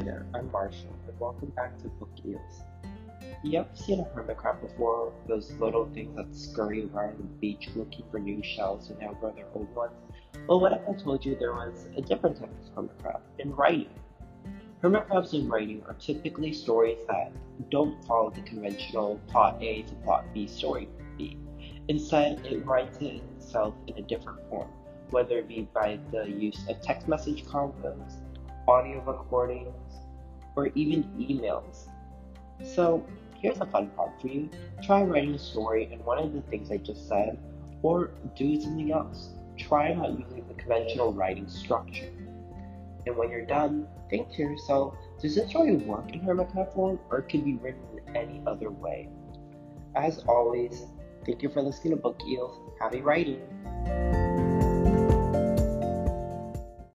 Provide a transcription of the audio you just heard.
there, I'm Marshall, and welcome back to Book Eels. You ever seen a hermit crab before? Those little things that scurry around the beach looking for new shells and outgrow their old ones? Well, what if I told you there was a different type of hermit crab in writing? Hermit crabs in writing are typically stories that don't follow the conventional plot A to plot B story B. Instead, it writes it itself in a different form, whether it be by the use of text message combos, audio recordings, or even emails. So, here's a fun part for you. Try writing a story in one of the things I just said, or do something else. Try not using the conventional writing structure. And when you're done, think to yourself, does this story work in hermit form, or could be written in any other way? As always, thank you for listening to Book Eels. Happy writing!